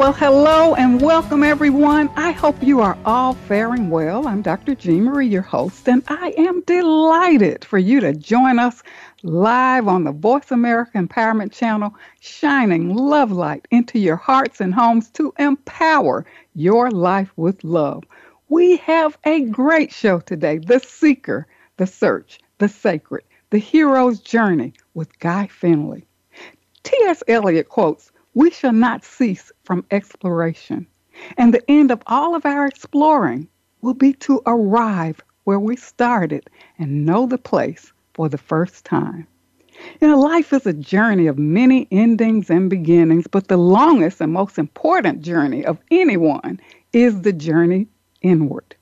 Well, hello and welcome, everyone. I hope you are all faring well. I'm Dr. Jean Marie, your host, and I am delighted for you to join us live on the Voice America Empowerment Channel, shining love light into your hearts and homes to empower your life with love. We have a great show today The Seeker, The Search, The Sacred, The Hero's Journey with Guy Finley. T.S. Eliot quotes, We shall not cease from exploration, and the end of all of our exploring will be to arrive where we started and know the place for the first time. You know, life is a journey of many endings and beginnings, but the longest and most important journey of anyone is the journey inward.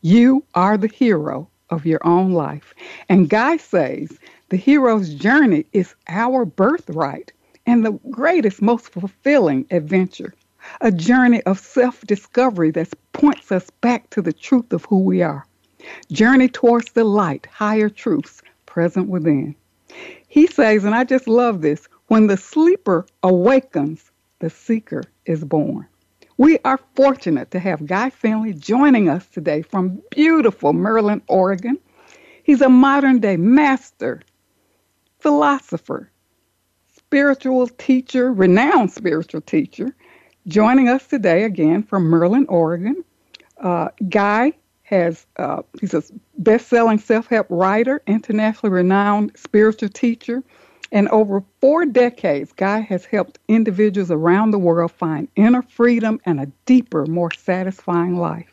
You are the hero of your own life. And Guy says the hero's journey is our birthright and the greatest, most fulfilling adventure. A journey of self discovery that points us back to the truth of who we are. Journey towards the light, higher truths present within. He says, and I just love this when the sleeper awakens, the seeker is born. We are fortunate to have Guy Finley joining us today from beautiful Merlin, Oregon. He's a modern day master, philosopher, spiritual teacher, renowned spiritual teacher, joining us today again from Merlin, Oregon. Uh, Guy has uh, he's a best-selling self-help writer, internationally renowned spiritual teacher, and over four decades, Guy has helped individuals around the world find inner freedom and a deeper, more satisfying life.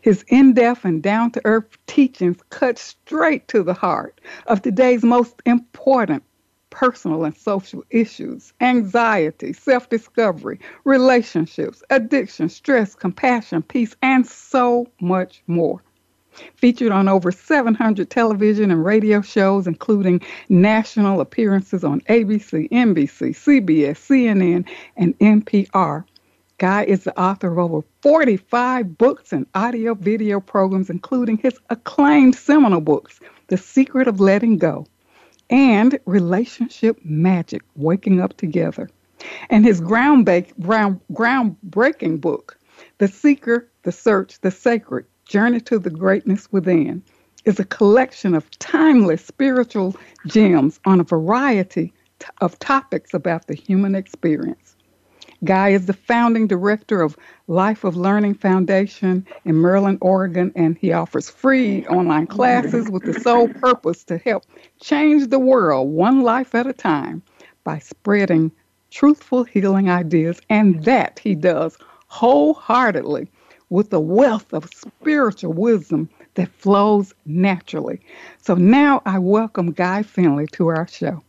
His in depth and down to earth teachings cut straight to the heart of today's most important personal and social issues, anxiety, self discovery, relationships, addiction, stress, compassion, peace, and so much more. Featured on over 700 television and radio shows, including national appearances on ABC, NBC, CBS, CNN, and NPR. Guy is the author of over 45 books and audio video programs, including his acclaimed seminal books, The Secret of Letting Go, and Relationship Magic Waking Up Together. And his ground ground, groundbreaking book, The Seeker, The Search, The Sacred Journey to the Greatness Within, is a collection of timeless spiritual gems on a variety of topics about the human experience. Guy is the founding director of Life of Learning Foundation in Merlin, Oregon, and he offers free online classes with the sole purpose to help change the world one life at a time by spreading truthful healing ideas, and that he does wholeheartedly with a wealth of spiritual wisdom that flows naturally. So now I welcome Guy Finley to our show.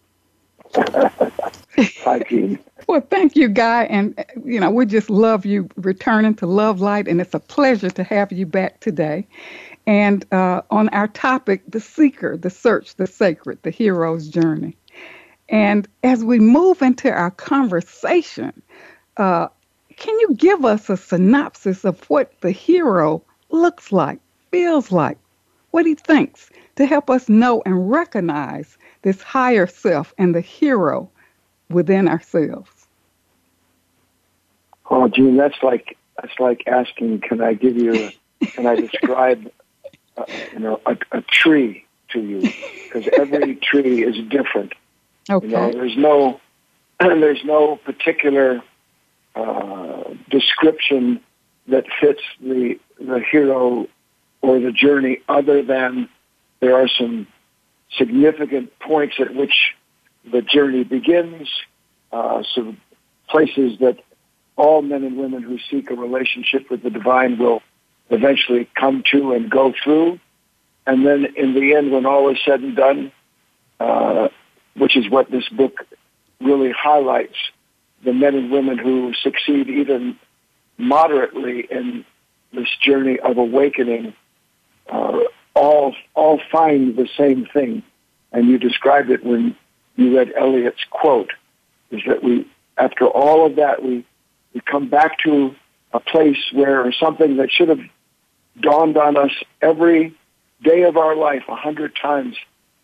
Hi, Jean. Well, thank you, Guy. And, you know, we just love you returning to Love Light, and it's a pleasure to have you back today. And uh, on our topic, the seeker, the search, the sacred, the hero's journey. And as we move into our conversation, uh, can you give us a synopsis of what the hero looks like, feels like, what he thinks, to help us know and recognize this higher self and the hero within ourselves? Oh, Jean, that's like that's like asking, can I give you, a, can I describe, uh, you know, a, a tree to you? Because every tree is different. Okay. You know, there's no, there's no particular uh, description that fits the the hero or the journey, other than there are some significant points at which the journey begins, uh, some places that all men and women who seek a relationship with the divine will eventually come to and go through. And then in the end, when all is said and done, uh, which is what this book really highlights, the men and women who succeed even moderately in this journey of awakening uh, all all find the same thing, and you described it when you read Eliot's quote, is that we, after all of that, we we come back to a place where something that should have dawned on us every day of our life a hundred times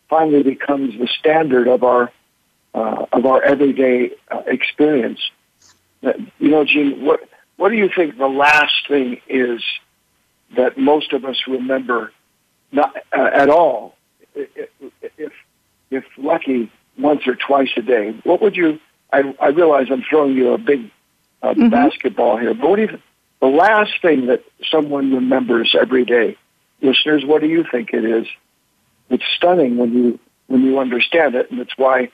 finally becomes the standard of our uh, of our everyday uh, experience. Uh, you know, Jean, what what do you think the last thing is that most of us remember not uh, at all, if, if if lucky, once or twice a day? What would you? I, I realize I'm throwing you a big uh, mm-hmm. basketball here, but what do you? The last thing that someone remembers every day, listeners, what do you think it is? It's stunning when you when you understand it, and it's why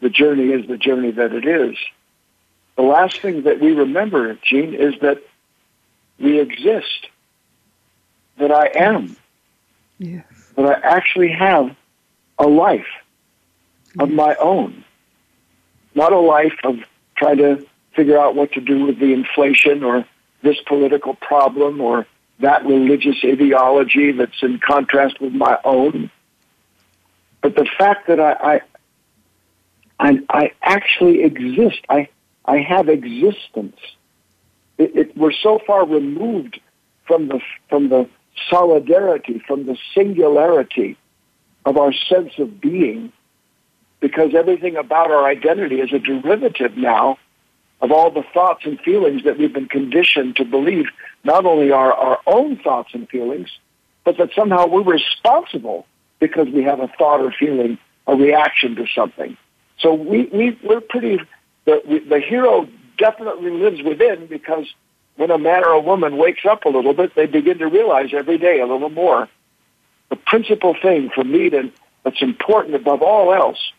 the journey is the journey that it is. The last thing that we remember, Jean, is that we exist, that I am, yes. that I actually have a life of yes. my own, not a life of trying to figure out what to do with the inflation or this political problem or that religious ideology that's in contrast with my own. But the fact that I, I, I, I actually exist, I, I have existence. It, it, we're so far removed from the, from the solidarity, from the singularity of our sense of being, because everything about our identity is a derivative now of all the thoughts and feelings that we've been conditioned to believe not only are our own thoughts and feelings, but that somehow we're responsible because we have a thought or feeling, a reaction to something. So we, we, we're pretty, the, the hero definitely lives within because when a man or a woman wakes up a little bit, they begin to realize every day a little more. The principal thing for me that's important above all else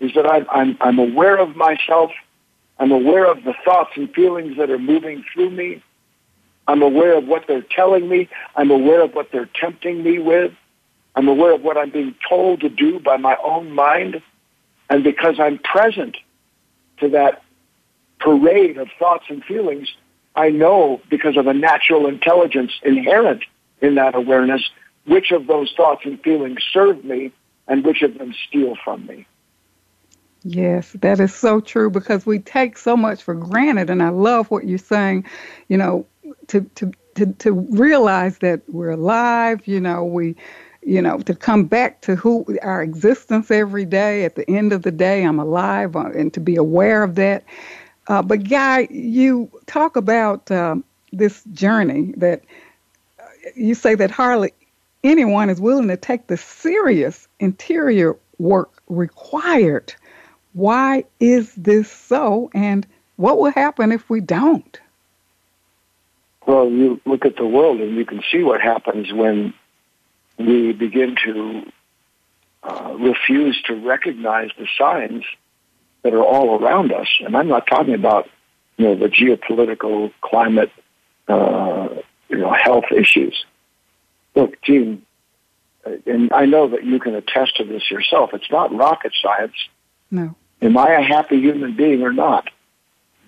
is that I'm, I'm, I'm aware of myself. I'm aware of the thoughts and feelings that are moving through me. I'm aware of what they're telling me. I'm aware of what they're tempting me with. I'm aware of what I'm being told to do by my own mind. And because I'm present to that parade of thoughts and feelings, I know because of a natural intelligence inherent in that awareness which of those thoughts and feelings serve me and which of them steal from me. Yes, that is so true because we take so much for granted. And I love what you're saying, you know, to, to, to, to realize that we're alive, you know, we, you know, to come back to who our existence every day. At the end of the day, I'm alive, uh, and to be aware of that. Uh, but Guy, you talk about um, this journey that uh, you say that hardly anyone is willing to take the serious interior work required. Why is this so, and what will happen if we don't? Well, you look at the world and you can see what happens when we begin to uh, refuse to recognize the signs that are all around us. And I'm not talking about, you know, the geopolitical climate, uh, you know, health issues. Look, Jean, uh, and I know that you can attest to this yourself. It's not rocket science. No. Am I a happy human being or not?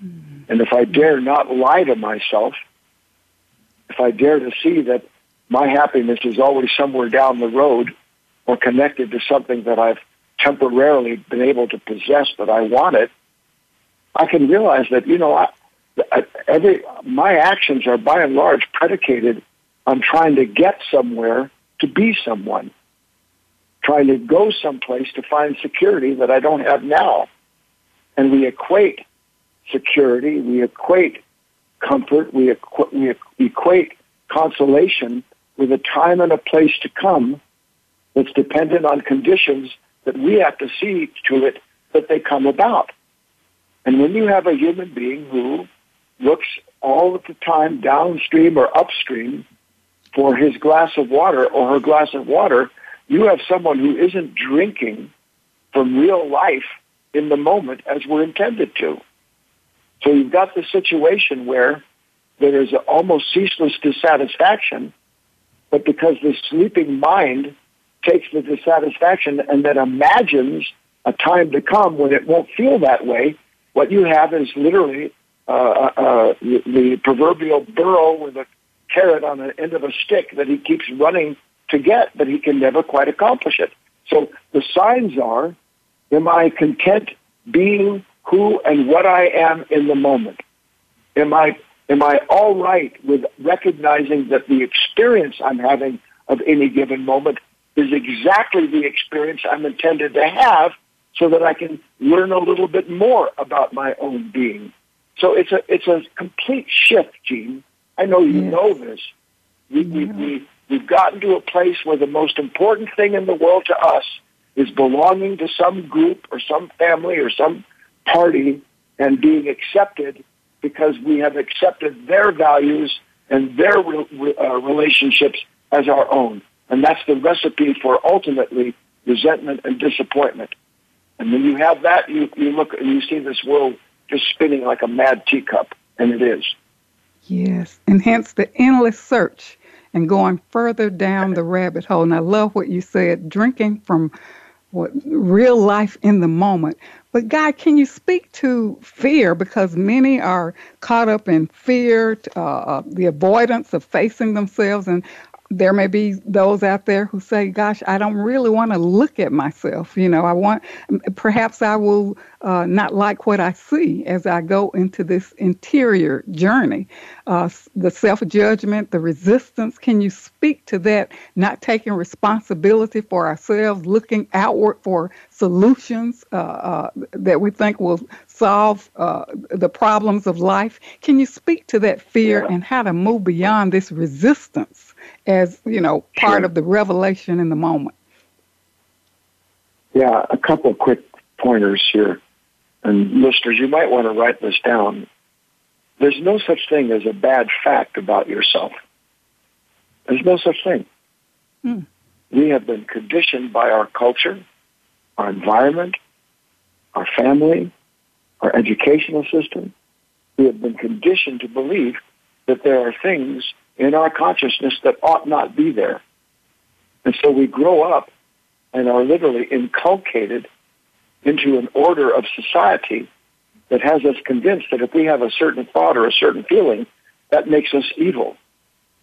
Mm-hmm. And if I dare not lie to myself, if I dare to see that my happiness is always somewhere down the road or connected to something that I've temporarily been able to possess that I wanted, I can realize that, you know, I, every, my actions are by and large predicated on trying to get somewhere to be someone, trying to go someplace to find security that I don't have now. And we equate security, we equate comfort, we, equ- we equate consolation with a time and a place to come that's dependent on conditions that we have to see to it that they come about. And when you have a human being who looks all of the time downstream or upstream for his glass of water or her glass of water, you have someone who isn't drinking from real life in the moment as we're intended to. So you've got the situation where there is almost ceaseless dissatisfaction but because the sleeping mind takes the dissatisfaction and then imagines a time to come when it won't feel that way, what you have is literally uh, uh, uh the, the proverbial burro with a carrot on the end of a stick that he keeps running to get, but he can never quite accomplish it. So the signs are, am I content being who and what I am in the moment? Am I, am I all right with recognizing that the experience I'm having of any given moment is exactly the experience I'm intended to have so that I can learn a little bit more about my own being. So it's a, it's a complete shift, Jean. I know you yes. know this. We, yeah. we, we, we've gotten to a place where the most important thing in the world to us is belonging to some group or some family or some party and being accepted because we have accepted their values and their re- uh, relationships as our own. And that's the recipe for ultimately resentment and disappointment. And when you have that, you, you look and you see this world just spinning like a mad teacup, and it is. Yes, and hence the endless search and going further down the rabbit hole. And I love what you said, drinking from what real life in the moment. But Guy, can you speak to fear? Because many are caught up in fear, uh, uh the avoidance of facing themselves, and there may be those out there who say, "Gosh, I don't really want to look at myself." You know, I want. Perhaps I will uh, not like what I see as I go into this interior journey. Uh, the self judgment, the resistance. Can you speak to that? Not taking responsibility for ourselves, looking outward for solutions uh, uh that we think will solve uh, the problems of life. Can you speak to that fear and how to move beyond this resistance? As you know part sure. of the revelation in the moment. Yeah, a couple quick pointers here, and listeners, you might want to write this down. There's no such thing as a bad fact about yourself. There's no such thing. Hmm. We have been conditioned by our culture, our environment, our family, our educational system. We have been conditioned to believe that there are things in our consciousness that ought not be there. And so we grow up and are literally inculcated into an order of society that has us convinced that if we have a certain thought or a certain feeling, that makes us evil.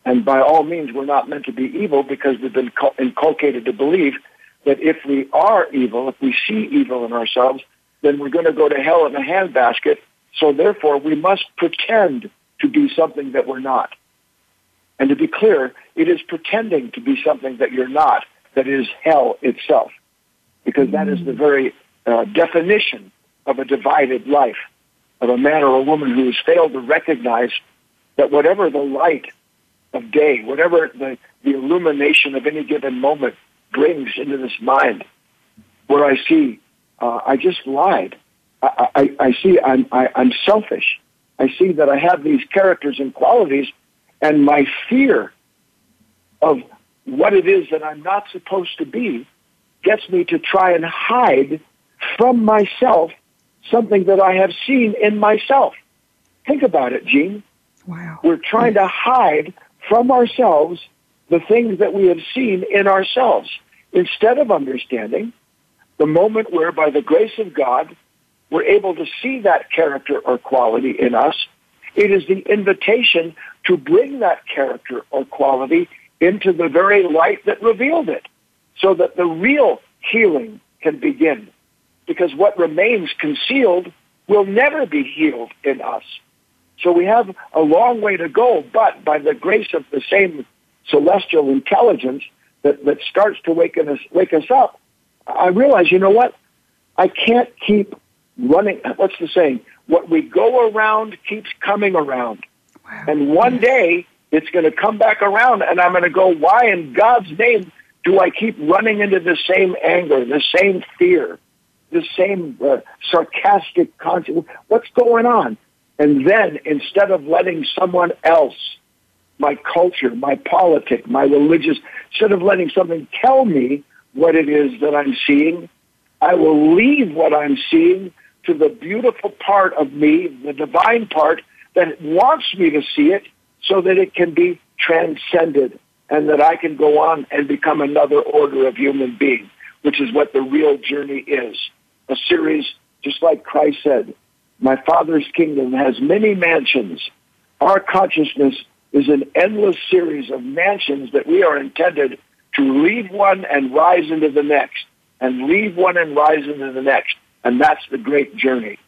And by all means, we're not meant to be evil because we've been inculcated to believe that if we are evil, if we see evil in ourselves, then we're going to go to hell in a handbasket. So therefore, we must pretend to be something that we're not. And to be clear, it is pretending to be something that you're not that is hell itself. Because that is the very uh, definition of a divided life, of a man or a woman who has failed to recognize that whatever the light of day, whatever the, the illumination of any given moment brings into this mind, where I see, uh, I just lied. I, I, I see I'm, I, I'm selfish. I see that I have these characters and qualities and my fear of what it is that I'm not supposed to be gets me to try and hide from myself something that I have seen in myself. Think about it, Jean. Wow. We're trying to hide from ourselves the things that we have seen in ourselves instead of understanding the moment where, by the grace of God, we're able to see that character or quality in us. It is the invitation to bring that character or quality into the very light that revealed it so that the real healing can begin. Because what remains concealed will never be healed in us. So we have a long way to go, but by the grace of the same celestial intelligence that, that starts to us, wake us up, I realize, you know what? I can't keep running. What's the saying? What we go around keeps coming around. And one day it's going to come back around and I'm going to go, why in God's name do I keep running into the same anger, the same fear, the same uh, sarcastic conscience? What's going on? And then instead of letting someone else, my culture, my politics, my religious, instead of letting something tell me what it is that I'm seeing, I will leave what I'm seeing to the beautiful part of me, the divine part that wants me to see it so that it can be transcended and that I can go on and become another order of human being, which is what the real journey is. A series, just like Christ said, my Father's kingdom has many mansions. Our consciousness is an endless series of mansions that we are intended to leave one and rise into the next, and leave one and rise into the next. And that's the great journey.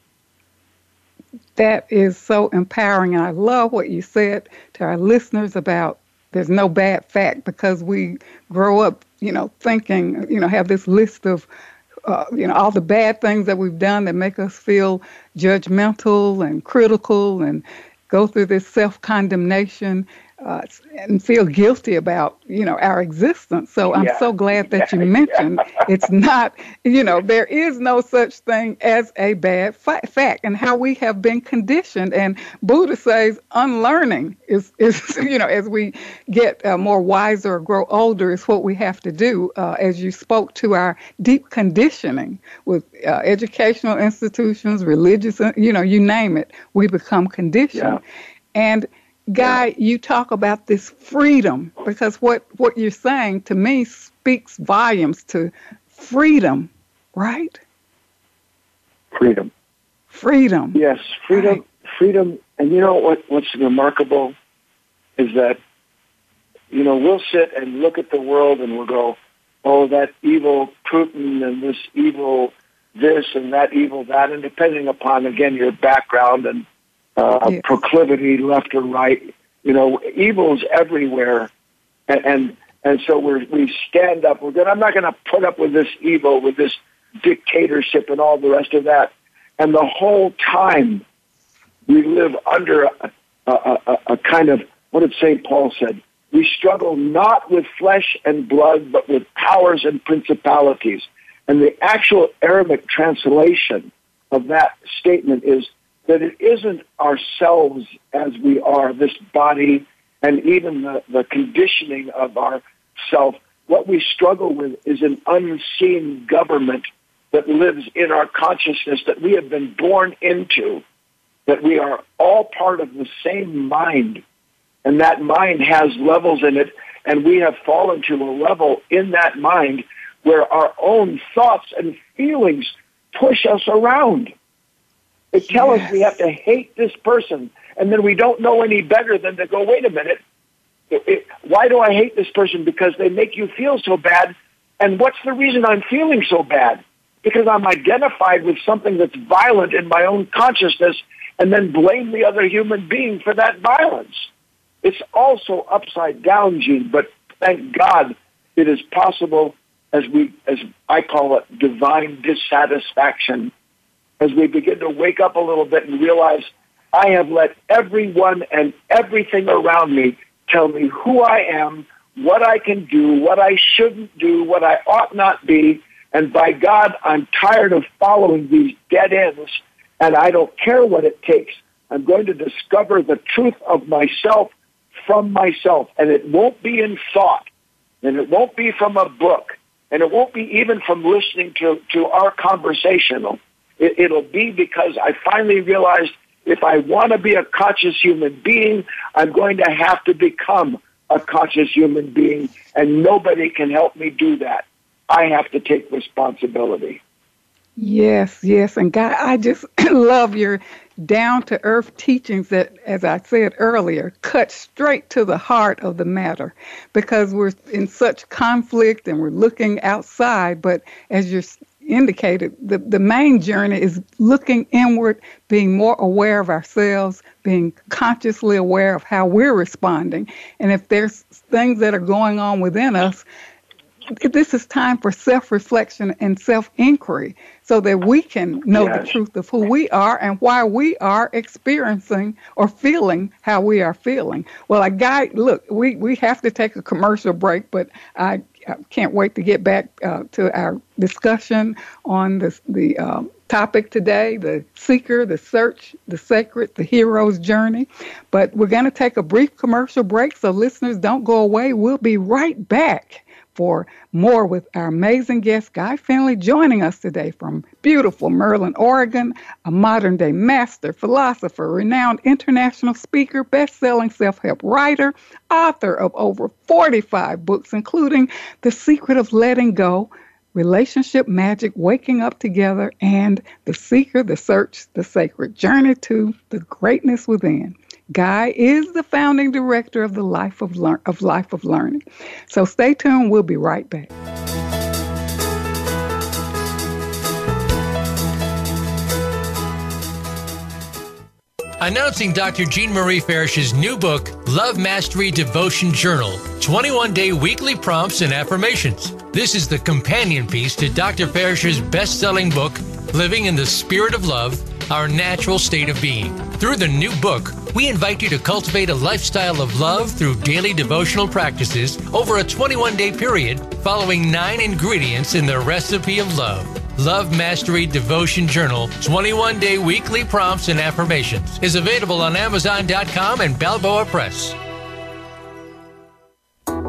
That is so empowering. And I love what you said to our listeners about there's no bad fact because we grow up, you know, thinking, you know, have this list of, uh, you know, all the bad things that we've done that make us feel judgmental and critical and go through this self condemnation uh, and feel guilty about you know our existence. So I'm yeah. so glad that you mentioned it's not you know there is no such thing as a bad fa- fact, and how we have been conditioned. And Buddha says unlearning is is you know as we get uh, more wiser or grow older is what we have to do. Uh, as you spoke to our deep conditioning with uh, educational institutions, religious, you know, you name it, we become conditioned, yeah. and Guy, you talk about this freedom because what, what you're saying to me speaks volumes to freedom, right? Freedom. Freedom. Yes, freedom. Right. Freedom. And you know what? What's remarkable is that you know we'll sit and look at the world and we'll go, "Oh, that evil Putin and this evil this and that evil that," and depending upon again your background and uh, yes. proclivity left or right. You know, evil's everywhere, and and, and so we we stand up. We're going. I'm not going to put up with this evil, with this dictatorship, and all the rest of that. And the whole time, we live under a, a, a, a kind of what did Saint Paul said? We struggle not with flesh and blood, but with powers and principalities. And the actual Arabic translation of that statement is that it isn't ourselves as we are, this body, and even the, the conditioning of our self. What we struggle with is an unseen government that lives in our consciousness that we have been born into, that we are all part of the same mind. And that mind has levels in it, and we have fallen to a level in that mind where our own thoughts and feelings push us around. They tell yes. us we have to hate this person, and then we don't know any better than to go, wait a minute, it, it, why do I hate this person? Because they make you feel so bad. And what's the reason I'm feeling so bad? Because I'm identified with something that's violent in my own consciousness and then blame the other human being for that violence. It's also upside down, Jean, but thank God it is possible as we, as I call it, divine dissatisfaction as we begin to wake up a little bit and realize I have let everyone and everything around me tell me who I am, what I can do, what I shouldn't do, what I ought not be. And by God, I'm tired of following these dead ends and I don't care what it takes. I'm going to discover the truth of myself from myself. And it won't be in thought and it won't be from a book and it won't be even from listening to, to our conversational. It, it'll be because I finally realized if I want to be a conscious human being, I'm going to have to become a conscious human being, and nobody can help me do that. I have to take responsibility. Yes, yes. And Guy, I just love your down to earth teachings that, as I said earlier, cut straight to the heart of the matter because we're in such conflict and we're looking outside. But as you're indicated, the, the main journey is looking inward, being more aware of ourselves, being consciously aware of how we're responding. And if there's things that are going on within us, this is time for self reflection and self inquiry so that we can know yes. the truth of who we are and why we are experiencing or feeling how we are feeling. Well, I got, look, we, we have to take a commercial break, but I, I can't wait to get back uh, to our discussion on this, the um, topic today the seeker, the search, the sacred, the hero's journey. But we're going to take a brief commercial break, so listeners don't go away. We'll be right back for more with our amazing guest, Guy Finley, joining us today from beautiful Merlin, Oregon, a modern day master, philosopher, renowned international speaker, best selling self help writer, author of over 45 books, including The Secret of Letting Go. Relationship Magic, Waking Up Together, and The Seeker, The Search, The Sacred Journey to the Greatness Within. Guy is the founding director of the Life of, Lear- of Life of Learning. So stay tuned. We'll be right back. Announcing Dr. Jean Marie Farish's new book, Love Mastery Devotion Journal 21 Day Weekly Prompts and Affirmations. This is the companion piece to Dr. Farish's best selling book, Living in the Spirit of Love Our Natural State of Being. Through the new book, we invite you to cultivate a lifestyle of love through daily devotional practices over a 21 day period, following nine ingredients in the recipe of love. Love Mastery Devotion Journal 21 Day Weekly Prompts and Affirmations is available on Amazon.com and Balboa Press.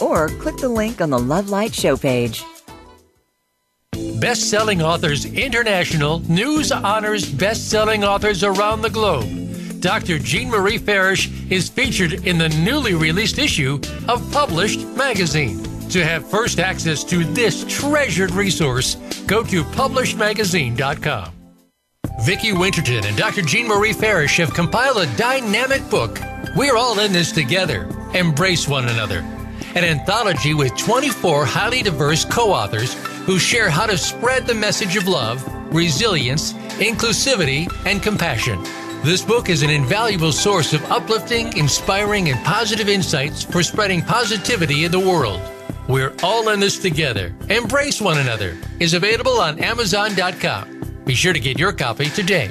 Or click the link on the Love Light show page. Best selling authors international news honors best selling authors around the globe. Dr. Jean Marie Farish is featured in the newly released issue of Published Magazine. To have first access to this treasured resource, go to publishedmagazine.com. Vicki Winterton and Dr. Jean Marie Farish have compiled a dynamic book. We're all in this together. Embrace one another. An anthology with 24 highly diverse co authors who share how to spread the message of love, resilience, inclusivity, and compassion. This book is an invaluable source of uplifting, inspiring, and positive insights for spreading positivity in the world. We're all in this together. Embrace one another is available on Amazon.com. Be sure to get your copy today.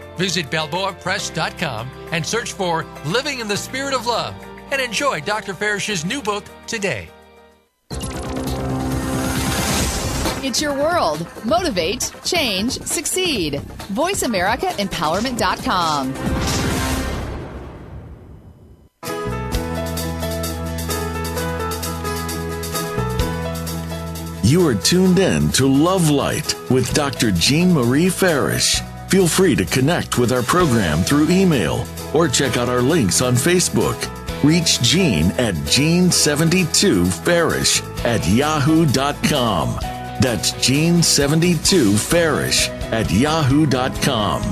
Visit BalboaPress.com and search for Living in the Spirit of Love and enjoy Dr. Farish's new book today. It's your world. Motivate, change, succeed. VoiceAmericaEmpowerment.com. You are tuned in to Love Light with Dr. Jean Marie Farish. Feel free to connect with our program through email or check out our links on Facebook. Reach Jean at Gene72Farish at yahoo.com. That's Gene72Farish at yahoo.com.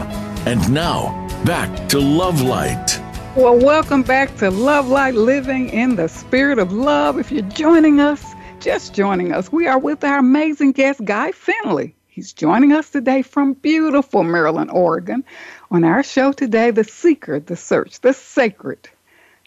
And now, back to Love Light. Well, welcome back to Love Light Living in the Spirit of Love. If you're joining us, just joining us, we are with our amazing guest, Guy Finley. He's joining us today from beautiful Merlin, Oregon. On our show today, The Seeker, The Search, The Sacred,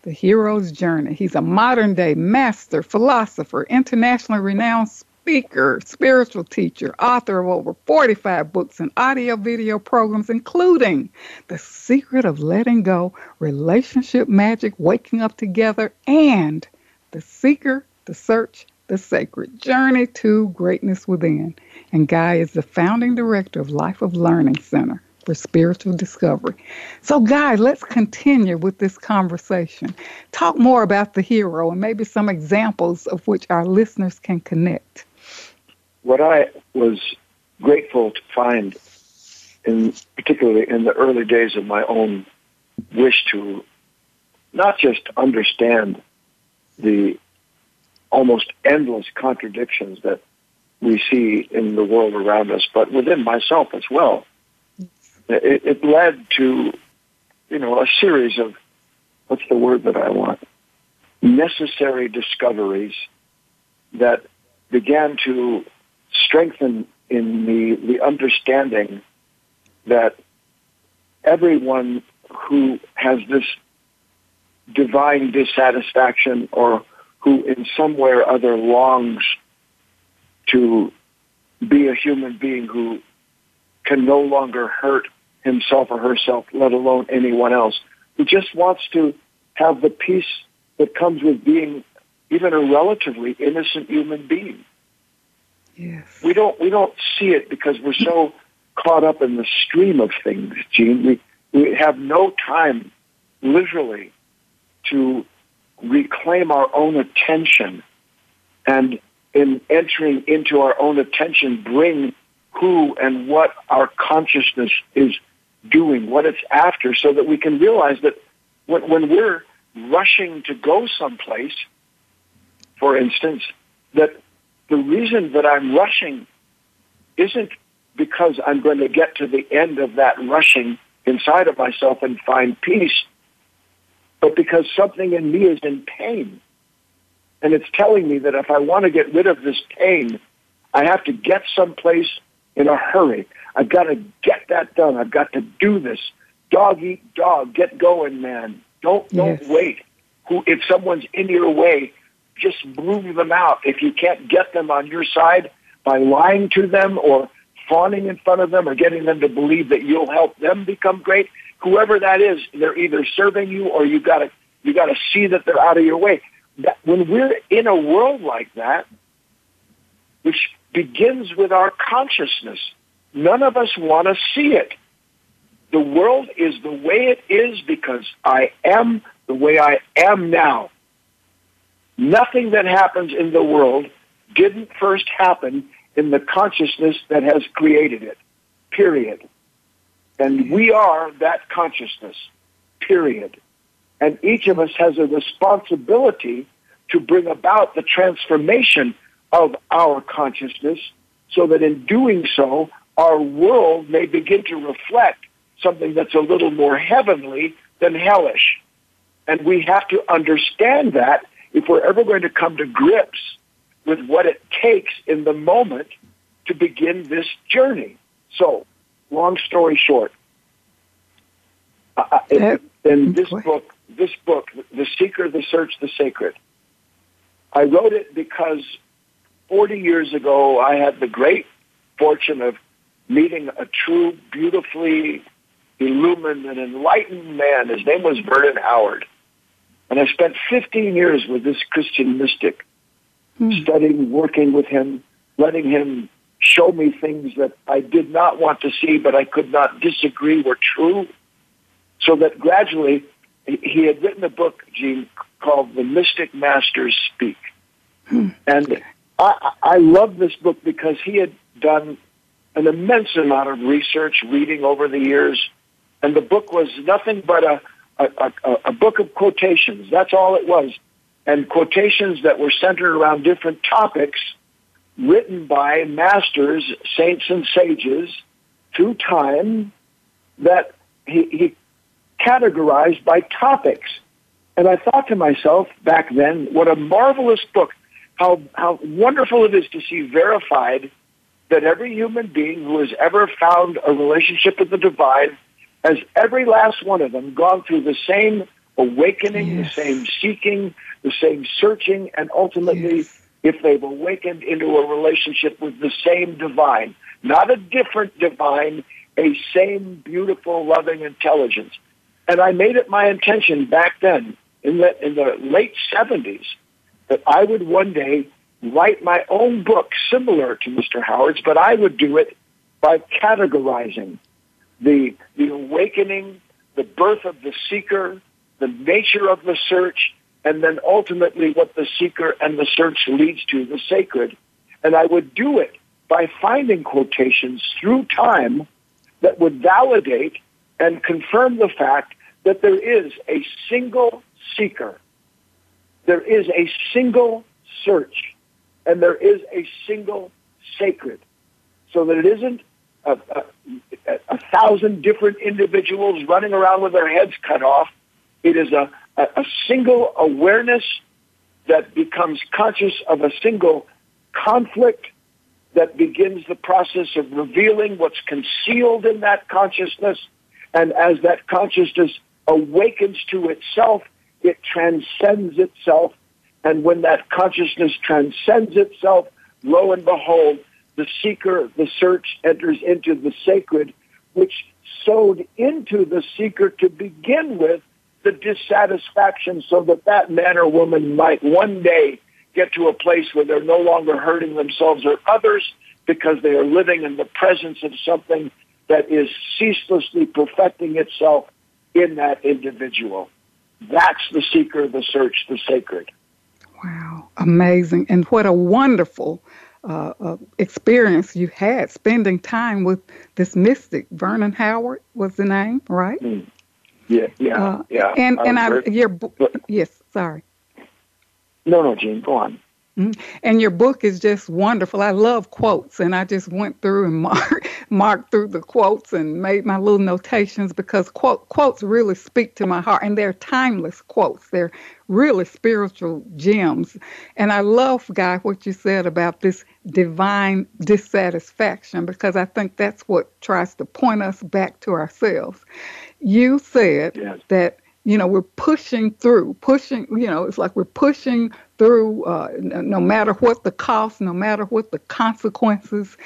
The Hero's Journey. He's a modern day master, philosopher, internationally renowned speaker, spiritual teacher, author of over 45 books and audio video programs, including The Secret of Letting Go, Relationship Magic, Waking Up Together, and The Seeker, The Search, The Sacred Journey to Greatness Within. And Guy is the founding director of Life of Learning Center for Spiritual Discovery. So, Guy, let's continue with this conversation. Talk more about the hero and maybe some examples of which our listeners can connect what I was grateful to find, in particularly in the early days of my own wish to not just understand the almost endless contradictions that we see in the world around us, but within myself as well. It, it led to, you know, a series of, what's the word that I want? Necessary discoveries that began to strengthen in me the understanding that everyone who has this divine dissatisfaction or who in some way or other longs to be a human being who can no longer hurt himself or herself, let alone anyone else, who just wants to have the peace that comes with being even a relatively innocent human being. Yes. We don't we don't see it because we're so caught up in the stream of things, Jean. We we have no time, literally, to reclaim our own attention and in entering into our own attention bring who and what our consciousness is doing, what it's after, so that we can realize that when, we're rushing to go someplace, for instance, that the reason that I'm rushing isn't because I'm going to get to the end of that rushing inside of myself and find peace, but because something in me is in pain. And it's telling me that if I want to get rid of this pain, I have to get someplace in a hurry. I've got to get that done. I've got to do this. Dog eat dog. Get going, man. Don't don't Yes. wait. Who if someone's in your way, just move them out. If you can't get them on your side by lying to them or fawning in front of them or getting them to believe that you'll help them become great, whoever that is, they're either serving you or you got to you got to see that they're out of your way. That when we're in a world like that, which begins with our consciousness, none of us want to see it. The world is the way it is because I am the way I am now. Nothing that happens in the world didn't first happen in the consciousness that has created it. Period. And we are that consciousness. Period. And each of us has a responsibility to bring about the transformation of our consciousness so that in doing so, our world may begin to reflect something that's a little more heavenly than hellish. And we have to understand that if we're ever going to come to grips with what it takes in the moment to begin this journey. So, long story short, uh, in, in this book, this book, The Seeker, The Search, The Sacred, I wrote it because 40 years ago I had the great fortune of meeting a true, beautifully illumined and enlightened man. His name was Vernon Howard. And I spent 15 years with this Christian mystic, Hmm. studying, working with him, letting him show me things that I did not want to see, but I could not disagree were true. So that gradually, he had written a book, Jean, called The Mystic Masters Speak. Hmm. And I, I love this book because he had done an immense amount of research, reading over the years, and the book was nothing but a, a, a, a book of quotations. That's all it was. And quotations that were centered around different topics written by masters, saints, and sages through time that he, he categorized by topics. And I thought to myself back then, what a marvelous book. How, how wonderful it is to see verified that every human being who has ever found a relationship with the divine has every last one of them gone through the same awakening, Yes. the same seeking, the same searching, and ultimately, Yes. if they've awakened into a relationship with the same divine, not a different divine, a same beautiful, loving intelligence. And I made it my intention back then, in the in the late seventies, that I would one day write my own book similar to Mr. Howard's, but I would do it by categorizing the the awakening, the birth of the seeker, the nature of the search, and then ultimately what the seeker and the search leads to, the sacred. And I would do it by finding quotations through time that would validate and confirm the fact that there is a single seeker. There is a single search. And there is a single sacred. So that it isn't a, a, a thousand different individuals running around with their heads cut off. It is a, a, a single awareness that becomes conscious of a single conflict that begins the process of revealing what's concealed in that consciousness And as that consciousness awakens to itself, it transcends itself. And when that consciousness transcends itself, lo and behold, the seeker, the search enters into the sacred, which sowed into the seeker to begin with the dissatisfaction so that that man or woman might one day get to a place where they're no longer hurting themselves or others because they are living in the presence of something that is ceaselessly perfecting itself in that individual. That's the seeker, the search, the sacred. Wow, amazing. And what a wonderful uh, uh, experience you had spending time with this mystic. Vernon Howard was the name, right? Mm. Yeah, yeah, uh, yeah. And and I, your book. Yes, sorry. No, no, Jean, go on. Mm-hmm. And your book is just wonderful. I love quotes, and I just went through and marked marked through the quotes and made my little notations because quote, quotes really speak to my heart, and they're timeless quotes. They're really spiritual gems. And I love, Guy, what you said about this divine dissatisfaction because I think that's what tries to point us back to ourselves. You said yes. that you know we're pushing through pushing you know it's like we're pushing through uh, no matter what the cost no matter what the consequences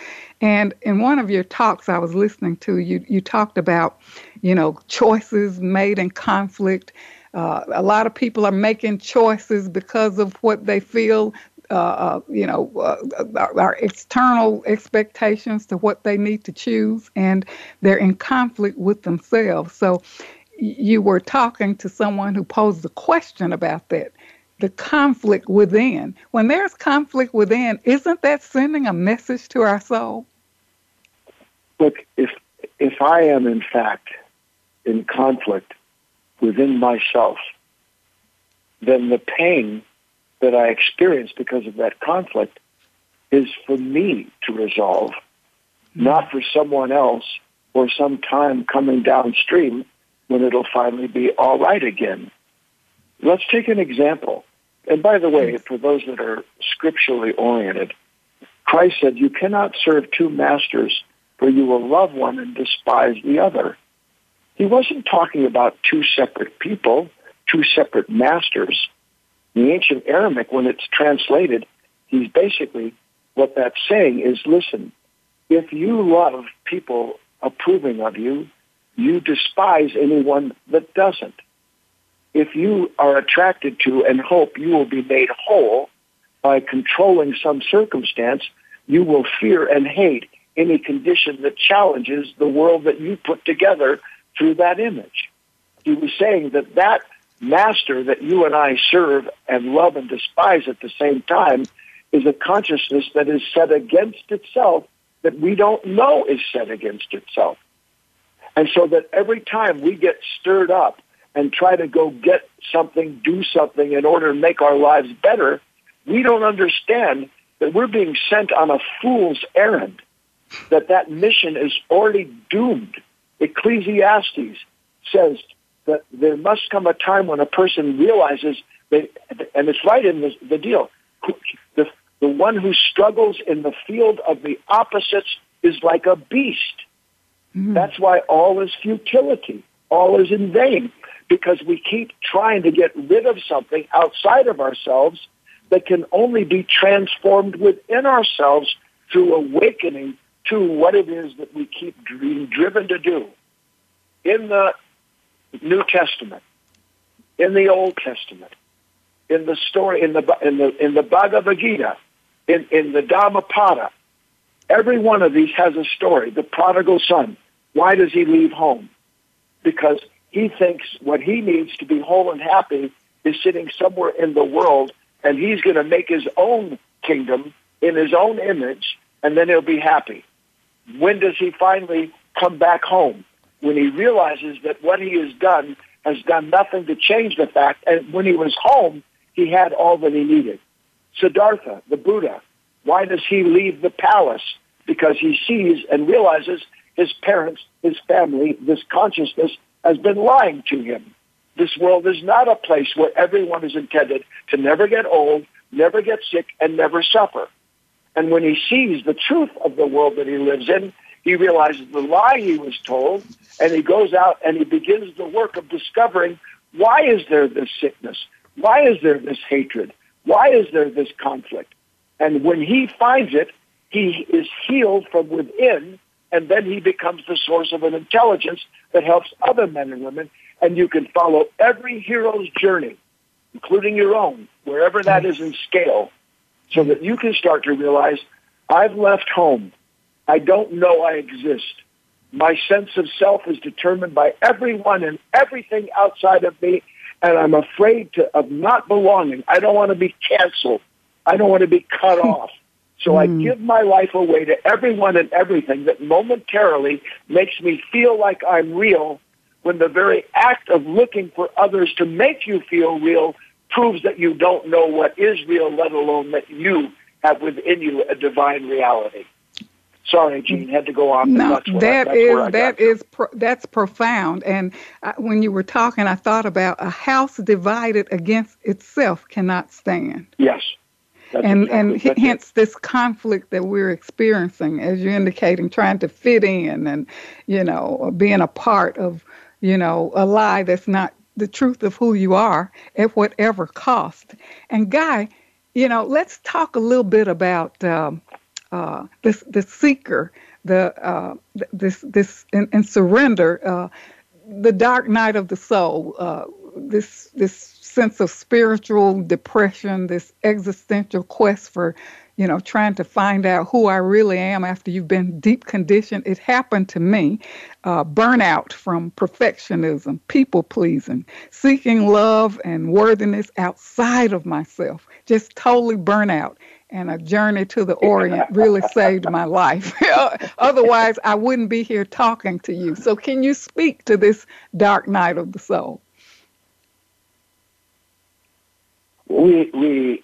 and in one of your talks i was listening to you you talked about you know choices made in conflict uh, a lot of people are making choices because of what they feel uh, uh you know, uh, our, our, external expectations to what they need to choose, and they're in conflict with themselves. So, you were talking to someone who posed a question about that the conflict within. When there's conflict within, isn't that sending a message to our soul? Look, if if I am in fact in conflict within myself, then the pain that I experience because of that conflict is for me to resolve, not for someone else or some time coming downstream when it'll finally be all right again. Let's take an example. And by the way, for those that are scripturally oriented, Christ said, You cannot serve two masters, for you will love one and despise the other. He wasn't talking about two separate people, two separate masters. The ancient Aramaic, when it's translated, he's basically, what that's saying is listen, if you love people approving of you, you despise anyone that doesn't. If you are attracted to and hope you will be made whole by controlling some circumstance, you will fear and hate any condition that challenges the world that you put together through that image. He was saying that that master that you and I serve and love and despise at the same time is a consciousness that is set against itself that we don't know is set against itself. And so that every time we get stirred up and try to go get something, do something in order to make our lives better, we don't understand that we're being sent on a fool's errand, that that mission is already doomed. Ecclesiastes says that there must come a time when a person realizes that, and it's right in the, the deal, the, the one who struggles in the field of the opposites is like a beast. Mm-hmm. That's why all is futility. All is in vain because we keep trying to get rid of something outside of ourselves that can only be transformed within ourselves through awakening to what it is that we keep being driven to do. In the New Testament, in the Old Testament, in the story, in the, in the, in the Bhagavad Gita, in, in the Dhammapada, every one of these has a story. The prodigal son, why does he leave home? Because he thinks what he needs to be whole and happy is sitting somewhere in the world and he's going to make his own kingdom in his own image and then he'll be happy. When does he finally come back home? When he realizes that what he has done has done nothing to change the fact and when he was home, he had all that he needed. Siddhartha, the Buddha, why does he leave the palace? Because he sees and realizes his parents, his family, this consciousness has been lying to him. This world is not a place where everyone is intended to never get old, never get sick, and never suffer. And when he sees the truth of the world that he lives in, he realizes the lie he was told, and he goes out and he begins the work of discovering why is there this sickness? Why is there this hatred? Why is there this conflict? And when he finds it, he is healed from within, and then he becomes the source of an intelligence that helps other men and women. And you can follow every hero's journey, including your own, wherever that is in scale, so that you can start to realize, I've left home. I don't know I exist. My sense of self is determined by everyone and everything outside of me, and I'm afraid to, of not belonging. I don't want to be canceled. I don't want to be cut off. So mm. I hmm. give my life away to everyone and everything that momentarily makes me feel like I'm real when the very act of looking for others to make you feel real proves that you don't know what is real, let alone that you have within you a divine reality. Sorry, Jean, had to go on. No, that I, is that is pro, that's profound. And I, when you were talking, I thought about a house divided against itself cannot stand. Yes. And exactly, and hence it. this conflict that we're experiencing, as you're indicating, trying to fit in and you know being a part of you know a lie that's not the truth of who you are at whatever cost. And Guy, you know, let's talk a little bit about. Um, uh, this the seeker, the uh, this this and, and surrender, uh, the dark night of the soul, uh, this this sense of spiritual depression, this existential quest for you know, trying to find out who I really am after you've been deep conditioned. It happened to me. Uh, burnout from perfectionism, people pleasing, seeking love and worthiness outside of myself, just totally burnout and a journey to the Orient really saved my life. Otherwise, I wouldn't be here talking to you. So, can you speak to this dark night of the soul? We, we,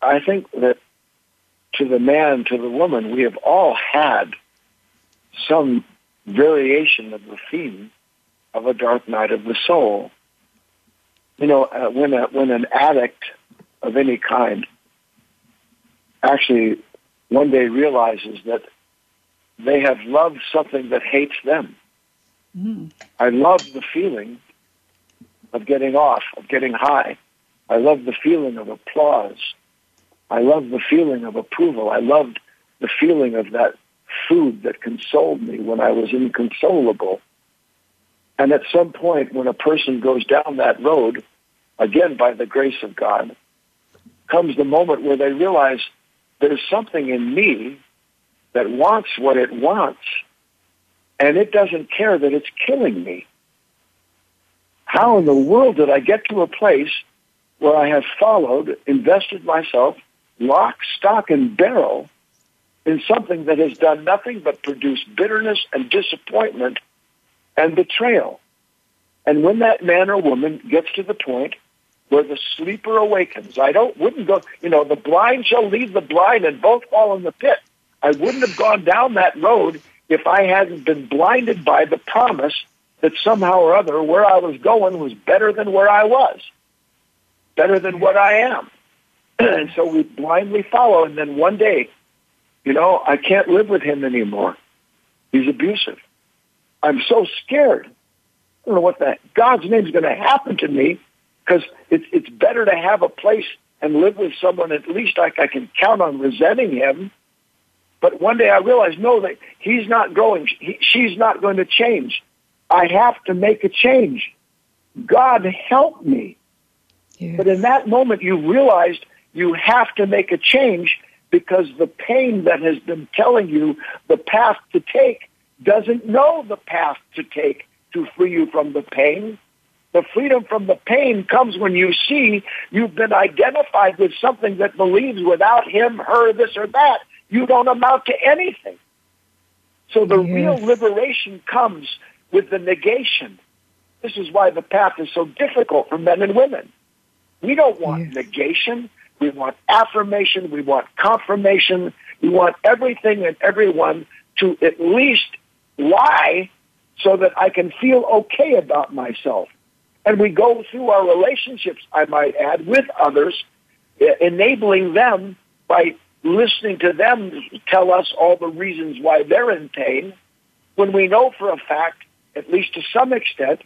I think that to the man, to the woman, we have all had some variation of the theme of a dark night of the soul. You know, uh, when a, when an addict of any kind actually one day realizes that they have loved something that hates them. Mm. I love the feeling of getting off, of getting high. I love the feeling of applause. I love the feeling of approval. I loved the feeling of that food that consoled me when I was inconsolable. And at some point, when a person goes down that road, again by the grace of God, comes the moment where they realize there's something in me that wants what it wants, and it doesn't care that it's killing me. How in the world did I get to a place where I have followed, invested myself, lock, stock, and barrel in something that has done nothing but produce bitterness and disappointment and betrayal? And when that man or woman gets to the point where the sleeper awakens. I don't wouldn't go, you know, the blind shall lead the blind and both fall in the pit. I wouldn't have gone down that road if I hadn't been blinded by the promise that somehow or other where I was going was better than where I was, better than what I am. and so we blindly follow, and then one day, you know, I can't live with him anymore. He's abusive. I'm so scared. I don't know what the God's name is going to happen to me because it's it's better to have a place and live with someone at least like I can count on resenting him. But one day I realized, no, that he's not going. He, she's not going to change. I have to make a change. God help me. But in that moment, you realized you have to make a change because the pain that has been telling you the path to take doesn't know the path to take to free you from the pain. The freedom from the pain comes when you see you've been identified with something that believes without him, her, this or that, you don't amount to anything. So the yes. real liberation comes with the negation. This is why the path is so difficult for men and women. We don't want yes. negation. We want affirmation. We want confirmation. We want everything and everyone to at least lie so that I can feel okay about myself. And we go through our relationships, I might add, with others, enabling them by listening to them tell us all the reasons why they're in pain when we know for a fact, at least to some extent,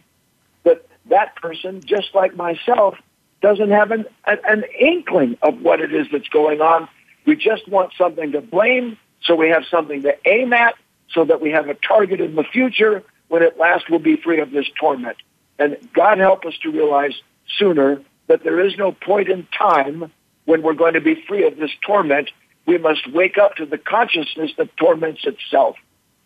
that that person, just like myself, doesn't have an, an, an inkling of what it is that's going on. We just want something to blame, so we have something to aim at, so that we have a target in the future when at last we'll be free of this torment. And God help us to realize sooner that there is no point in time when we're going to be free of this torment. We must wake up to the consciousness that torments itself.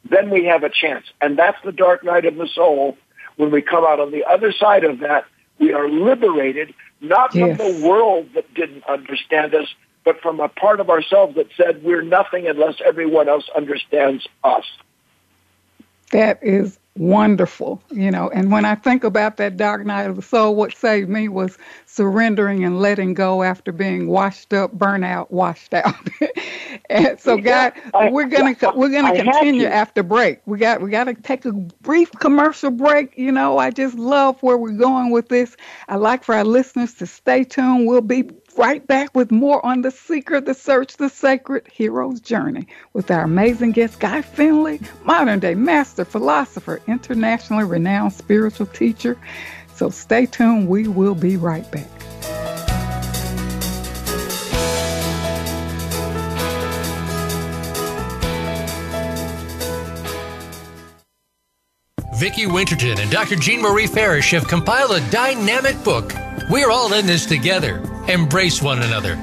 Then we have a chance. And that's the dark night of the soul. When we come out on the other side of that, we are liberated, not yes. from the world that didn't understand us, but from a part of ourselves that said we're nothing unless everyone else understands us. That is wonderful, you know. And when I think about that dark night of the soul, what saved me was surrendering and letting go after being washed up, burnt out, washed out. and so, God, I, we're gonna I, we're gonna I continue after break. We got we got to take a brief commercial break. You know, I just love where we're going with this. I like for our listeners to stay tuned. We'll be right back with more on the seeker, the search, the sacred hero's journey with our amazing guest, Guy Finley, modern day master philosopher, internationally renowned spiritual teacher. So stay tuned. We will be right back. Vicki Winterton and Dr. Jean Marie Farish have compiled a dynamic book. We're all in this together. Embrace One Another,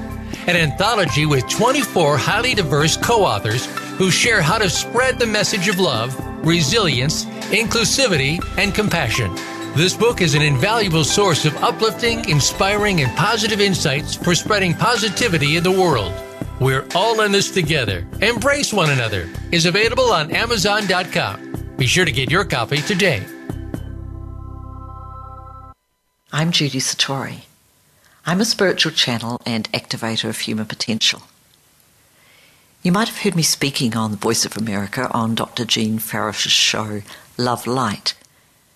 an anthology with 24 highly diverse co authors who share how to spread the message of love, resilience, inclusivity, and compassion. This book is an invaluable source of uplifting, inspiring, and positive insights for spreading positivity in the world. We're all in this together. Embrace one another is available on Amazon.com. Be sure to get your copy today. I'm Judy Satori. I'm a spiritual channel and activator of human potential. You might have heard me speaking on the Voice of America on Dr. Jean Farish's show, Love Light,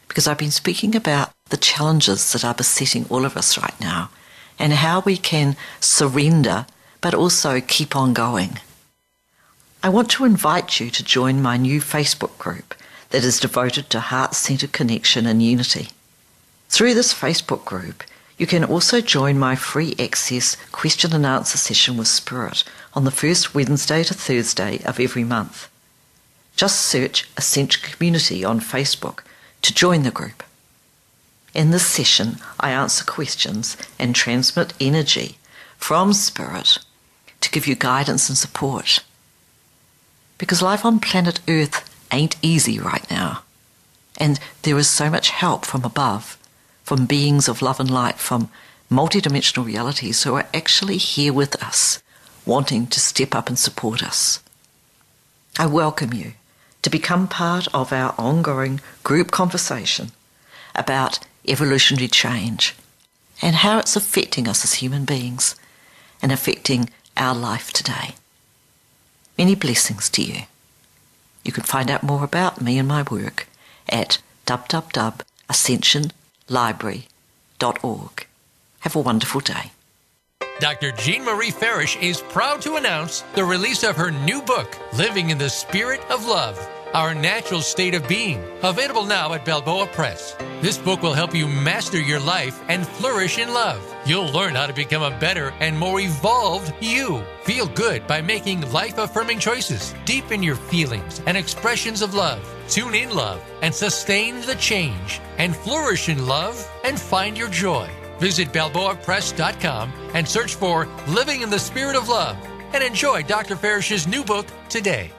because I've been speaking about the challenges that are besetting all of us right now and how we can surrender but also keep on going. I want to invite you to join my new Facebook group that is devoted to heart centered connection and unity. Through this Facebook group, you can also join my free access question and answer session with Spirit on the first Wednesday to Thursday of every month. Just search Ascension Community on Facebook to join the group. In this session, I answer questions and transmit energy from Spirit to give you guidance and support. Because life on planet Earth ain't easy right now, and there is so much help from above from beings of love and light from multidimensional realities who are actually here with us, wanting to step up and support us. I welcome you to become part of our ongoing group conversation about evolutionary change and how it's affecting us as human beings and affecting our life today. Many blessings to you. You can find out more about me and my work at www.ascension.com library.org. Have a wonderful day. Dr. Jean Marie Farish is proud to announce the release of her new book, Living in the Spirit of Love Our Natural State of Being, available now at Balboa Press. This book will help you master your life and flourish in love. You'll learn how to become a better and more evolved you. Feel good by making life affirming choices, deepen your feelings and expressions of love, tune in love, and sustain the change, and flourish in love and find your joy. Visit BalboaPress.com and search for Living in the Spirit of Love and enjoy Dr. Farish's new book today.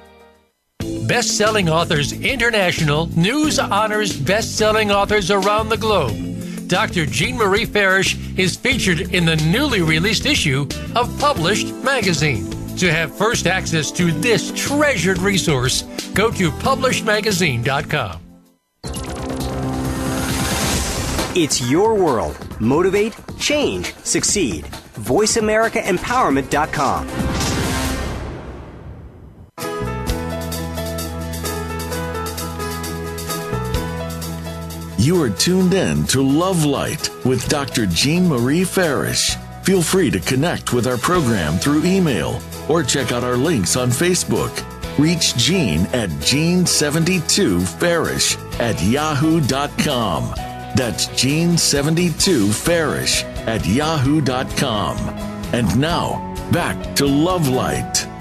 Best selling authors international news honors best selling authors around the globe. Dr. Jean Marie Farish is featured in the newly released issue of Published Magazine. To have first access to this treasured resource, go to publishedmagazine.com. It's your world. Motivate, change, succeed. VoiceAmericaEmpowerment.com. You are tuned in to Love Light with Dr. Jean Marie Farish. Feel free to connect with our program through email or check out our links on Facebook. Reach Jean at Gene72Farish at yahoo.com. That's Gene72Farish at yahoo.com. And now, back to Love Light.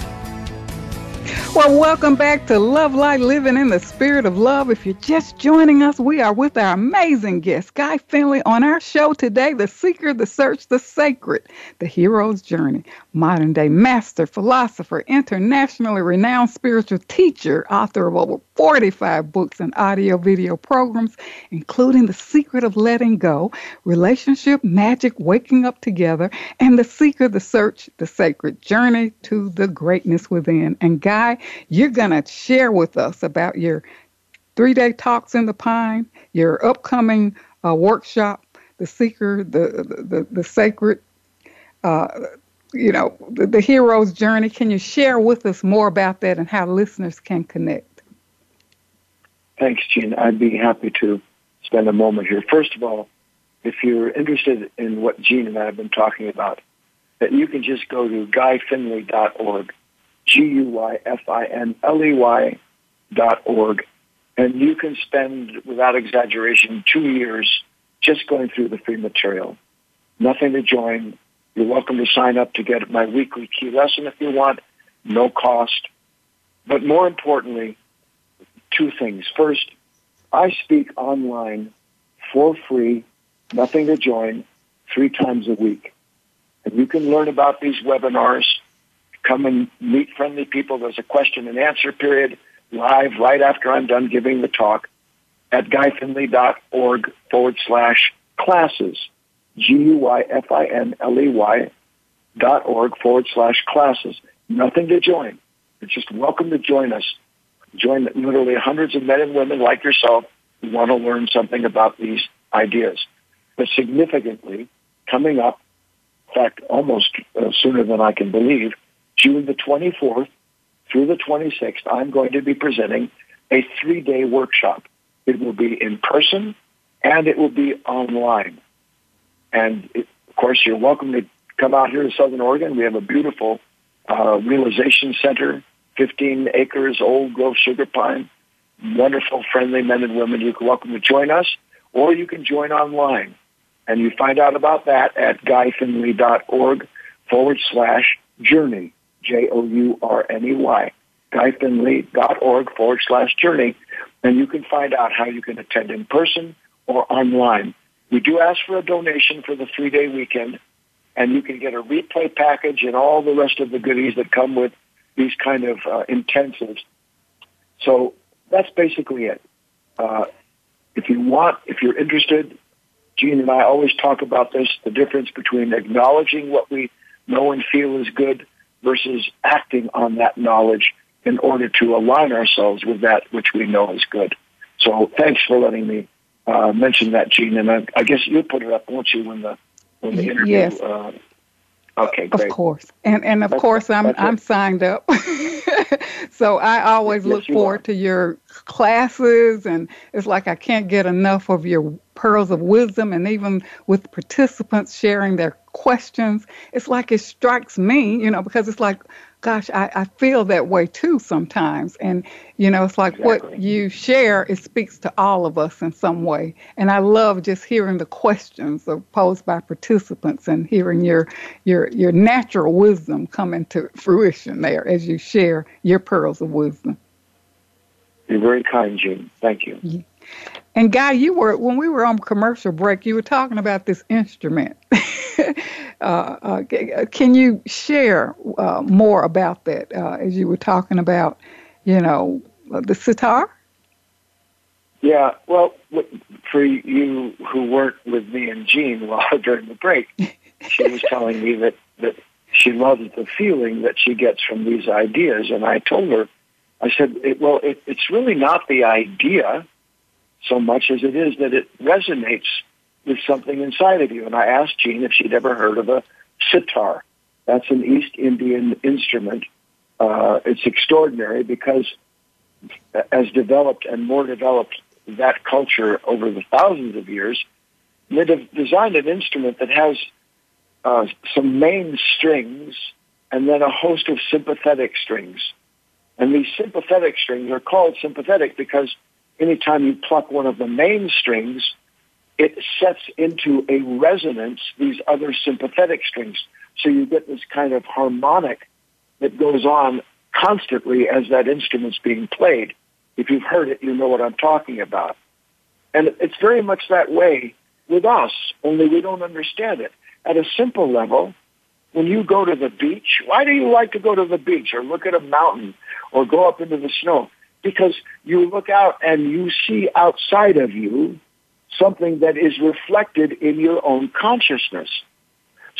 Well, welcome back to Love Light Living in the Spirit of Love. If you're just joining us, we are with our amazing guest, Guy Finley, on our show today The Seeker, the Search, the Sacred, the Hero's Journey. Modern day master, philosopher, internationally renowned spiritual teacher, author of over 45 books and audio video programs, including The Secret of Letting Go, Relationship Magic, Waking Up Together, and The Seeker, the Search, the Sacred Journey to the Greatness Within. And Guy, you're going to share with us about your three day talks in the pine, your upcoming uh, workshop, The Seeker, the, the, the Sacred. Uh, you know, the, the hero's journey. Can you share with us more about that and how listeners can connect? Thanks, Jean. I'd be happy to spend a moment here. First of all, if you're interested in what Jean and I have been talking about, that you can just go to guyfinley.org G-U-Y-F-I-N-L-E-Y dot org. And you can spend, without exaggeration, two years just going through the free material. Nothing to join. You're welcome to sign up to get my weekly key lesson if you want. No cost. But more importantly, two things. First, I speak online for free, nothing to join, three times a week. And you can learn about these webinars come and meet friendly people. There's a question and answer period live right after I'm done giving the talk at guyfinley.org forward slash classes. G-U-Y-F-I-N-L-E-Y dot org forward slash classes. Nothing to join. You're just welcome to join us. Join literally hundreds of men and women like yourself who want to learn something about these ideas. But significantly, coming up, in fact, almost uh, sooner than I can believe, June the 24th through the 26th, I'm going to be presenting a three-day workshop. It will be in person and it will be online. And it, of course, you're welcome to come out here to Southern Oregon. We have a beautiful uh, realization center, 15 acres, old growth sugar pine, wonderful, friendly men and women. You're welcome to join us, or you can join online. And you find out about that at guyfinley.org forward slash journey. J-O-U-R-N-E-Y, guyfinley.org forward slash journey, and you can find out how you can attend in person or online. We do ask for a donation for the three-day weekend, and you can get a replay package and all the rest of the goodies that come with these kind of uh, intensives. So that's basically it. Uh, if you want, if you're interested, Jean and I always talk about this, the difference between acknowledging what we know and feel is good versus acting on that knowledge in order to align ourselves with that which we know is good. So thanks for letting me uh, mention that, Jean. And I, I, guess you'll put it up, won't you, when the when the interview? Yes. Uh, okay, great. Of course, and and of that's, course I'm I'm signed up. so I always yes, look forward are. to your classes, and it's like I can't get enough of your pearls of wisdom, and even with participants sharing their questions, it's like it strikes me, you know, because it's like, gosh, I, I feel that way too sometimes. And, you know, it's like exactly. what you share, it speaks to all of us in some way. And I love just hearing the questions posed by participants and hearing your your your natural wisdom come into fruition there as you share your pearls of wisdom. You're very kind, Jean. Thank you. And Guy, you were when we were on commercial break, you were talking about this instrument. uh, uh, can you share uh, more about that uh, as you were talking about, you know, the sitar? Yeah, well, for you who weren't with me and Jean while during the break, she was telling me that that she loves the feeling that she gets from these ideas, and I told her, I said, it, well, it, it's really not the idea so much as it is that it resonates with something inside of you. And I asked Jean if she'd ever heard of a sitar. That's an East Indian instrument. Uh, it's extraordinary because as developed and more developed that culture over the thousands of years, they have designed an instrument that has uh, some main strings and then a host of sympathetic strings. And these sympathetic strings are called sympathetic because anytime you pluck one of the main strings, it sets into a resonance these other sympathetic strings. So you get this kind of harmonic that goes on constantly as that instrument's being played. If you've heard it, you know what I'm talking about. And it's very much that way with us, only we don't understand it. At a simple level, when you go to the beach, why do you like to go to the beach or look at a mountain or go up into the snow? Because you look out and you see outside of you something that is reflected in your own consciousness.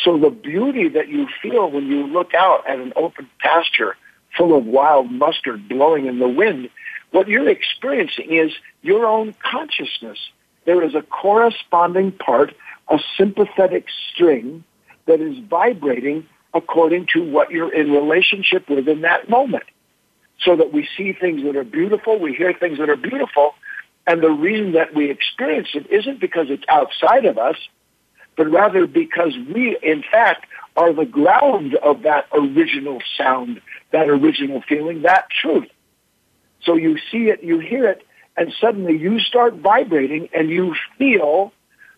So the beauty that you feel when you look out at an open pasture full of wild mustard blowing in the wind, what you're experiencing is your own consciousness. There is a corresponding part, a sympathetic string that is vibrating according to what you're in relationship with in that moment. So that we see things that are beautiful, we hear things that are beautiful, and the reason that we experience it isn't because it's outside of us, but rather because we, in fact, are the ground of that original sound, that original feeling, that truth. So you see it, you hear it, and suddenly you start vibrating and you feel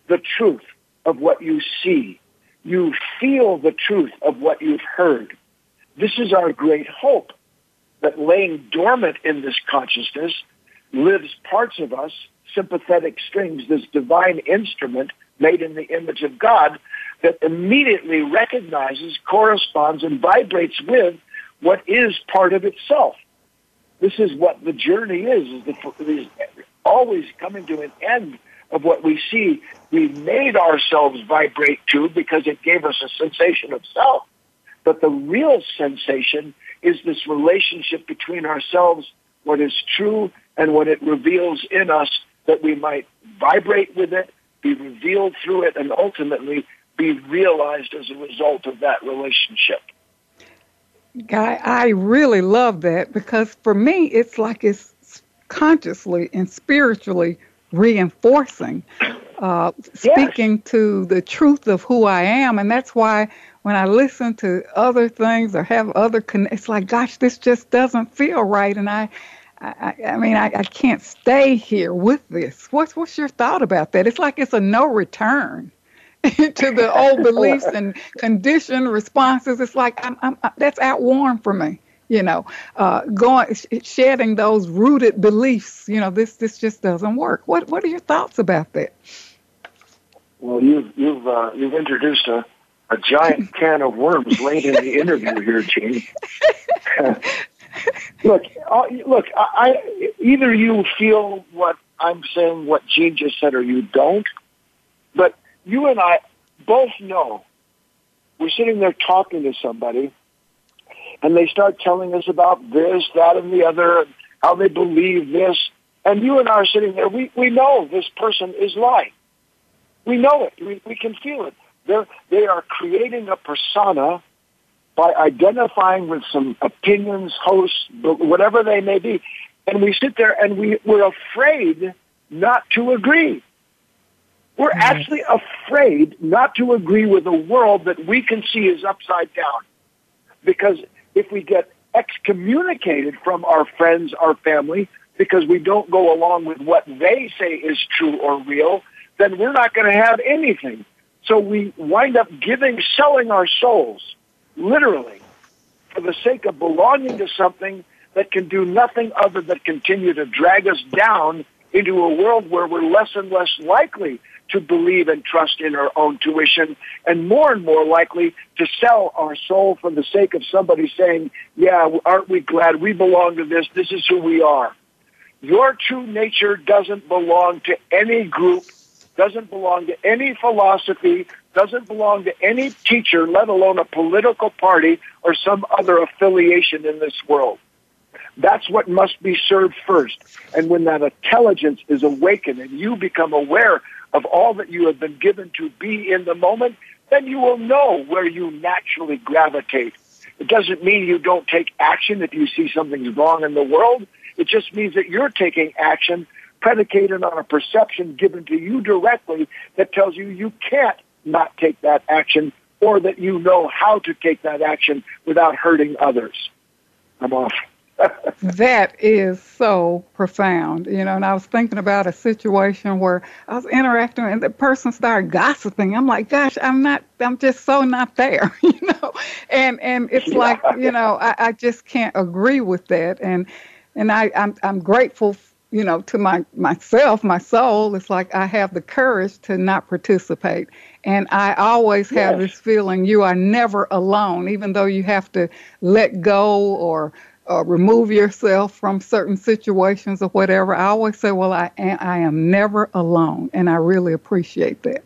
the truth of what you see. You feel the truth of what you've heard. This is our great hope that laying dormant in this consciousness lives parts of us, sympathetic strings, this divine instrument made in the image of God that immediately recognizes, corresponds, and vibrates with what is part of itself. This is what the journey is, is, the, is always coming to an end of what we see. We made ourselves vibrate to because it gave us a sensation of self. But the real sensation is this relationship between ourselves, what is true and what it reveals in us that we might vibrate with it, be revealed through it, and ultimately be realized as a result of that relationship. Guy, I really love that because for me, it's like it's consciously and spiritually reinforcing, uh, speaking yes. to the truth of who I am. And that's why when I listen to other things or have other, con- it's like, gosh, this just doesn't feel right. And I, I, I mean, I, I can't stay here with this. What's what's your thought about that? It's like it's a no return to the old beliefs and conditioned responses. It's like I'm, I'm, that's outworn for me. You know, uh, going shedding those rooted beliefs. You know, this this just doesn't work. What what are your thoughts about that? Well, you've you've uh, you've introduced a a giant can of worms late in the interview here, Jean. look, uh, look. I, I either you feel what I'm saying, what Jean just said, or you don't. But you and I both know we're sitting there talking to somebody, and they start telling us about this, that, and the other, and how they believe this. And you and I are sitting there. We we know this person is lying. We know it. We we can feel it. They're they are creating a persona by identifying with some opinions, hosts, whatever they may be. And we sit there and we, we're afraid not to agree. We're mm-hmm. actually afraid not to agree with a world that we can see is upside down. Because if we get excommunicated from our friends, our family, because we don't go along with what they say is true or real, then we're not going to have anything. So we wind up giving, selling our souls literally, for the sake of belonging to something that can do nothing other than continue to drag us down into a world where we're less and less likely to believe and trust in our own tuition and more and more likely to sell our soul for the sake of somebody saying, yeah, aren't we glad we belong to this? This is who we are. Your true nature doesn't belong to any group, doesn't belong to any philosophy, doesn't belong to any teacher, let alone a political party or some other affiliation in this world. That's what must be served first. And when that intelligence is awakened and you become aware of all that you have been given to be in the moment, then you will know where you naturally gravitate. It doesn't mean you don't take action if you see something's wrong in the world. It just means that you're taking action predicated on a perception given to you directly that tells you you can't not take that action or that you know how to take that action without hurting others. I'm off. That is so profound, you know. And I was thinking about a situation where I was interacting and the person started gossiping. I'm like, gosh, I'm not, I'm just so not there, you know. And and it's yeah. like, you know, I, I just can't agree with that. And and I I'm I'm grateful you know, to my myself, my soul, it's like I have the courage to not participate. And I always have yes. this feeling you are never alone, even though you have to let go or, or remove yourself from certain situations or whatever. I always say, well, I am, I am never alone, and I really appreciate that.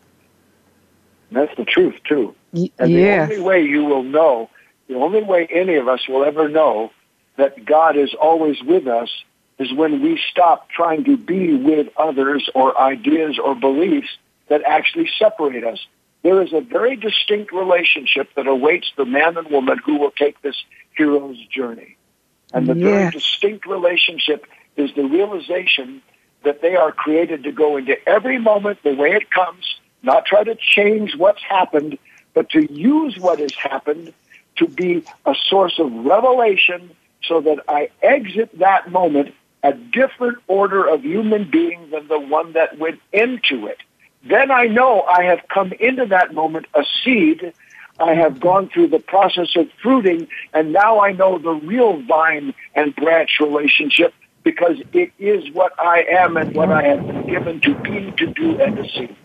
That's the truth too. Y- and yes. the only way you will know, the only way any of us will ever know that God is always with us is when we stop trying to be with others or ideas or beliefs that actually separate us. There is a very distinct relationship that awaits the man and woman who will take this hero's journey. And the yes. very distinct relationship is the realization that they are created to go into every moment the way it comes, not try to change what's happened, but to use what has happened to be a source of revelation so that I exit that moment a different order of human being than the one that went into it. Then I know I have come into that moment a seed. I have gone through the process of fruiting, and now I know the real vine and branch relationship because it is what I am and what I have been given to be, to do, and to see.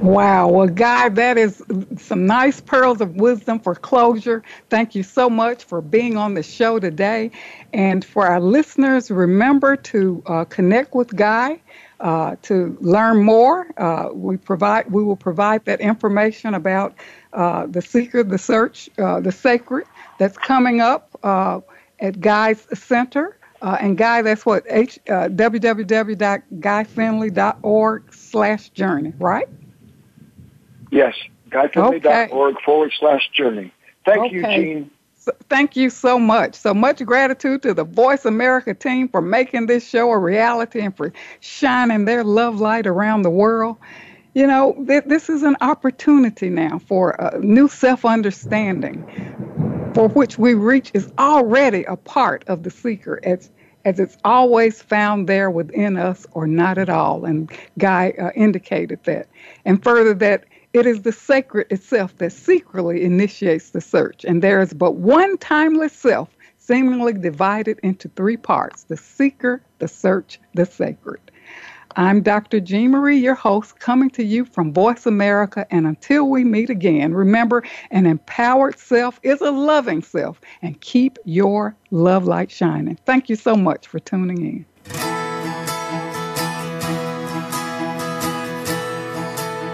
Wow. Well, Guy, that is some nice pearls of wisdom for closure. Thank you so much for being on the show today. And for our listeners, remember to uh, connect with Guy. Uh, to learn more, uh, we provide we will provide that information about uh, the seeker, the search, uh, the sacred that's coming up uh, at Guy's Center. Uh, and Guy, that's what h uh, www.guyfinley.org slash journey, right? Yes, guyfinley.org okay. forward slash journey. Thank okay. you, Jean. So, thank you so much. So much gratitude to the Voice America team for making this show a reality and for shining their love light around the world. You know, th- this is an opportunity now for a new self understanding for which we reach is already a part of the seeker as as it's always found there within us or not at all. And guy uh, indicated that. And further that it is the sacred itself that secretly initiates the search, and there is but one timeless self, seemingly divided into three parts the seeker, the search, the sacred. I'm Dr. Jean Marie, your host, coming to you from Voice America. And until we meet again, remember an empowered self is a loving self, and keep your love light shining. Thank you so much for tuning in.